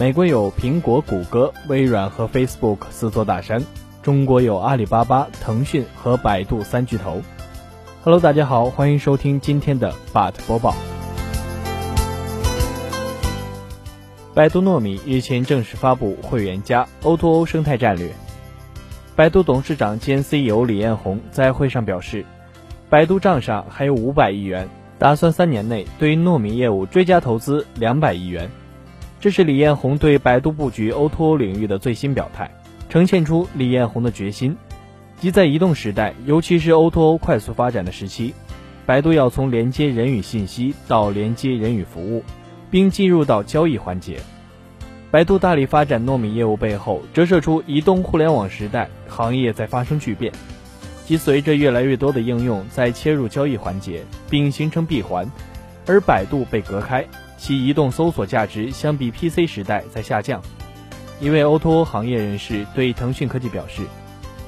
美国有苹果、谷歌、微软和 Facebook 四座大山，中国有阿里巴巴、腾讯和百度三巨头。Hello，大家好，欢迎收听今天的 BUT 播报。百度糯米日前正式发布会员加 O2O 生态战略。百度董事长兼 CEO 李彦宏在会上表示，百度账上还有五百亿元，打算三年内对糯米业务追加投资两百亿元。这是李彦宏对百度布局 O2O 领域的最新表态，呈现出李彦宏的决心。即在移动时代，尤其是 O2O 快速发展的时期，百度要从连接人与信息到连接人与服务，并进入到交易环节。百度大力发展糯米业务背后，折射出移动互联网时代行业在发生巨变，即随着越来越多的应用在切入交易环节，并形成闭环，而百度被隔开，其移动搜索价值相比 PC 时代在下降。一位 O2O 行业人士对腾讯科技表示。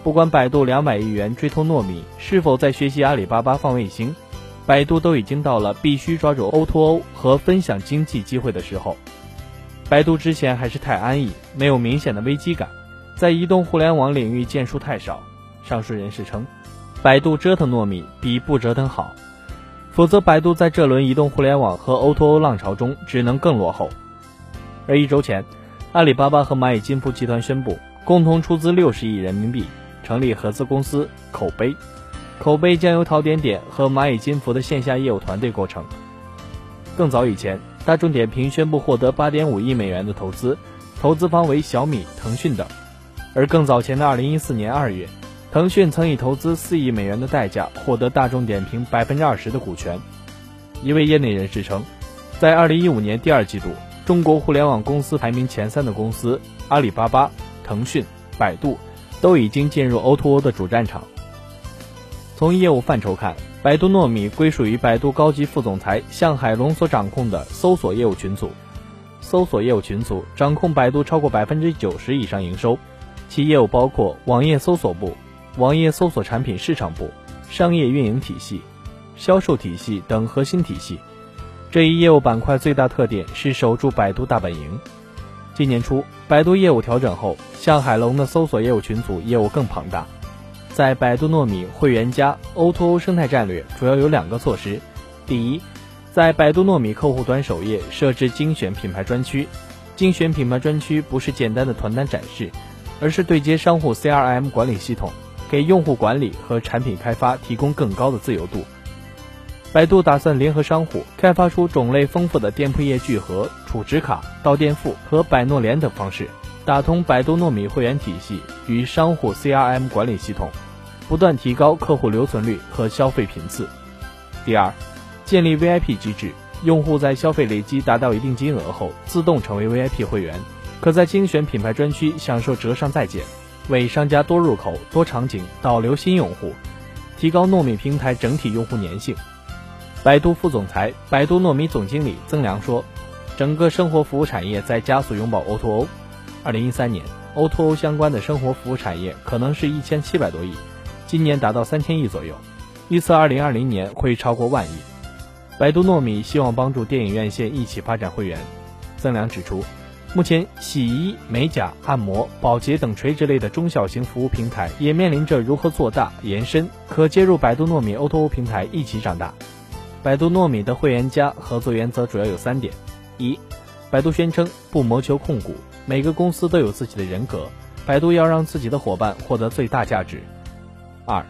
不管百度两百亿元追投糯米是否在学习阿里巴巴放卫星，百度都已经到了必须抓住 O2O 和分享经济机会的时候。百度之前还是太安逸，没有明显的危机感，在移动互联网领域建树太少。上述人士称，百度折腾糯米比不折腾好，否则百度在这轮移动互联网和 O2O 浪潮中只能更落后。而一周前，阿里巴巴和蚂蚁金服集团宣布共同出资六十亿人民币。成立合资公司口碑，口碑将由淘点点和蚂蚁金服的线下业务团队构成。更早以前，大众点评宣布获得八点五亿美元的投资，投资方为小米、腾讯等。而更早前的二零一四年二月，腾讯曾以投资四亿美元的代价获得大众点评百分之二十的股权。一位业内人士称，在二零一五年第二季度，中国互联网公司排名前三的公司阿里巴巴、腾讯、百度。都已经进入 O2O 的主战场。从业务范畴看，百度糯米归属于百度高级副总裁向海龙所掌控的搜索业务群组。搜索业务群组掌控百度超过百分之九十以上营收，其业务包括网页搜索部、网页搜索产品市场部、商业运营体系、销售体系等核心体系。这一业务板块最大特点是守住百度大本营。今年初，百度业务调整后，向海龙的搜索业务群组业务更庞大。在百度糯米会员加 O2O 生态战略，主要有两个措施：第一，在百度糯米客户端首页设置精选品牌专区。精选品牌专区不是简单的团单展示，而是对接商户 CRM 管理系统，给用户管理和产品开发提供更高的自由度。百度打算联合商户，开发出种类丰富的店铺页聚合、储值卡、到店付和百诺联等方式，打通百度糯米会员体系与商户 CRM 管理系统，不断提高客户留存率和消费频次。第二，建立 VIP 机制，用户在消费累积达到一定金额后，自动成为 VIP 会员，可在精选品牌专区享受折上再减，为商家多入口、多场景导流新用户，提高糯米平台整体用户粘性。百度副总裁、百度糯米总经理曾良说：“整个生活服务产业在加速拥抱 O2O。二零一三年，O2O 相关的生活服务产业可能是一千七百多亿，今年达到三千亿左右，预测二零二零年会超过万亿。百度糯米希望帮助电影院线一起发展会员。”曾良指出，目前洗衣、美甲、按摩、保洁等垂直类的中小型服务平台也面临着如何做大、延伸，可接入百度糯米 O2O 平台一起长大。百度糯米的会员加合作原则主要有三点：一，百度宣称不谋求控股，每个公司都有自己的人格，百度要让自己的伙伴获得最大价值；二，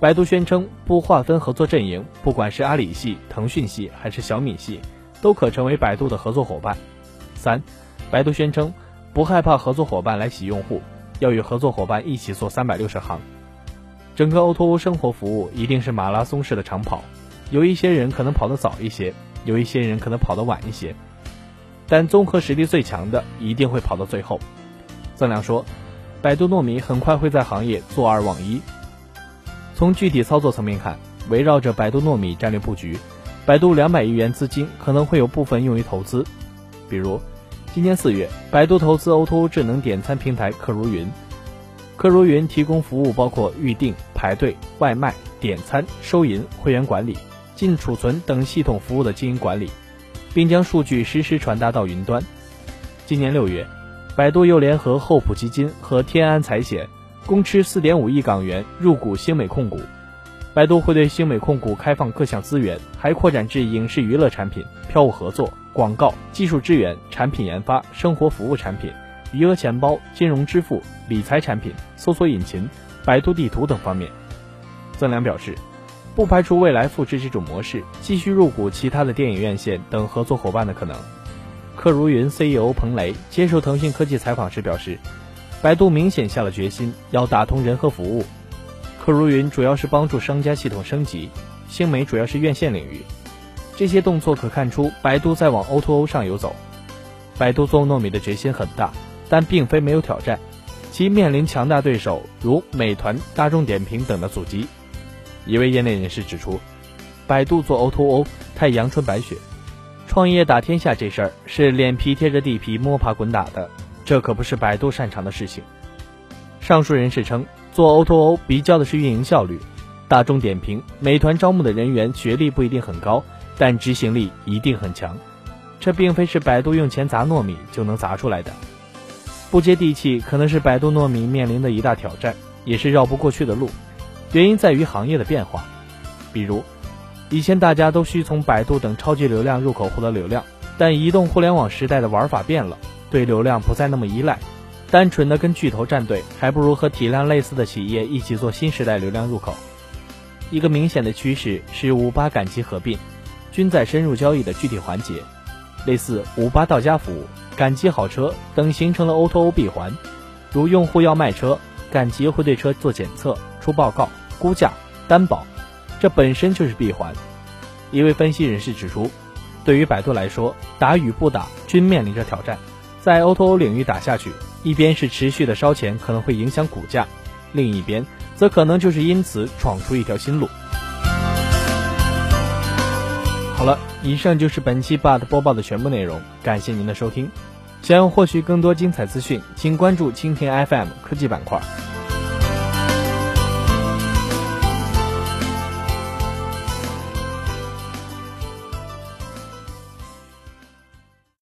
百度宣称不划分合作阵营，不管是阿里系、腾讯系还是小米系，都可成为百度的合作伙伴；三，百度宣称不害怕合作伙伴来洗用户，要与合作伙伴一起做三百六十行。整个 O2O 生活服务一定是马拉松式的长跑。有一些人可能跑得早一些，有一些人可能跑得晚一些，但综合实力最强的一定会跑到最后。曾亮说，百度糯米很快会在行业坐二望一。从具体操作层面看，围绕着百度糯米战略布局，百度两百亿元资金可能会有部分用于投资，比如今年四月，百度投资 O2O 智能点餐平台客如云，客如云提供服务包括预订、排队、外卖、点餐、收银、会员管理。进储存等系统服务的经营管理，并将数据实时传达到云端。今年六月，百度又联合厚普基金和天安财险，共斥四点五亿港元入股星美控股。百度会对星美控股开放各项资源，还扩展至影视娱乐产品、票务合作、广告、技术支援、产品研发、生活服务产品、余额钱包、金融支付、理财产品、搜索引擎、百度地图等方面。曾良表示，不排除未来复制这种模式，继续入股其他的电影院线等合作伙伴的可能。客如云 CEO 彭雷接受腾讯科技采访时表示，百度明显下了决心要打通人和服务。客如云主要是帮助商家系统升级，星美主要是院线领域。这些动作可看出百度在往 O2O 上游走。百度做糯米的决心很大，但并非没有挑战，其面临强大对手如美团、大众点评等的阻击。一位业内人士指出，百度做 O2O 太阳春白雪，创业打天下这事儿是脸皮贴着地皮摸爬滚打的，这可不是百度擅长的事情。上述人士称。做 O2O 比较的是运营效率，大众点评、美团招募的人员学历不一定很高，但执行力一定很强。这并非是百度用钱砸糯米就能砸出来的，不接地气可能是百度糯米面临的一大挑战，也是绕不过去的路。原因在于行业的变化，比如以前大家都需从百度等超级流量入口获得流量，但移动互联网时代的玩法变了，对流量不再那么依赖。单纯的跟巨头站队，还不如和体量类似的企业一起做新时代流量入口。一个明显的趋势是五八赶集合并，均在深入交易的具体环节，类似五八到家服务、赶集好车等形成了 O2O 闭环。如用户要卖车，赶集会对车做检测、出报告、估价、担保，这本身就是闭环。一位分析人士指出，对于百度来说，打与不打均面临着挑战，在 O2O 领域打下去。一边是持续的烧钱可能会影响股价，另一边则可能就是因此闯出一条新路。好了，以上就是本期 BUT 播报的全部内容，感谢您的收听。想要获取更多精彩资讯，请关注蜻蜓 FM 科技板块。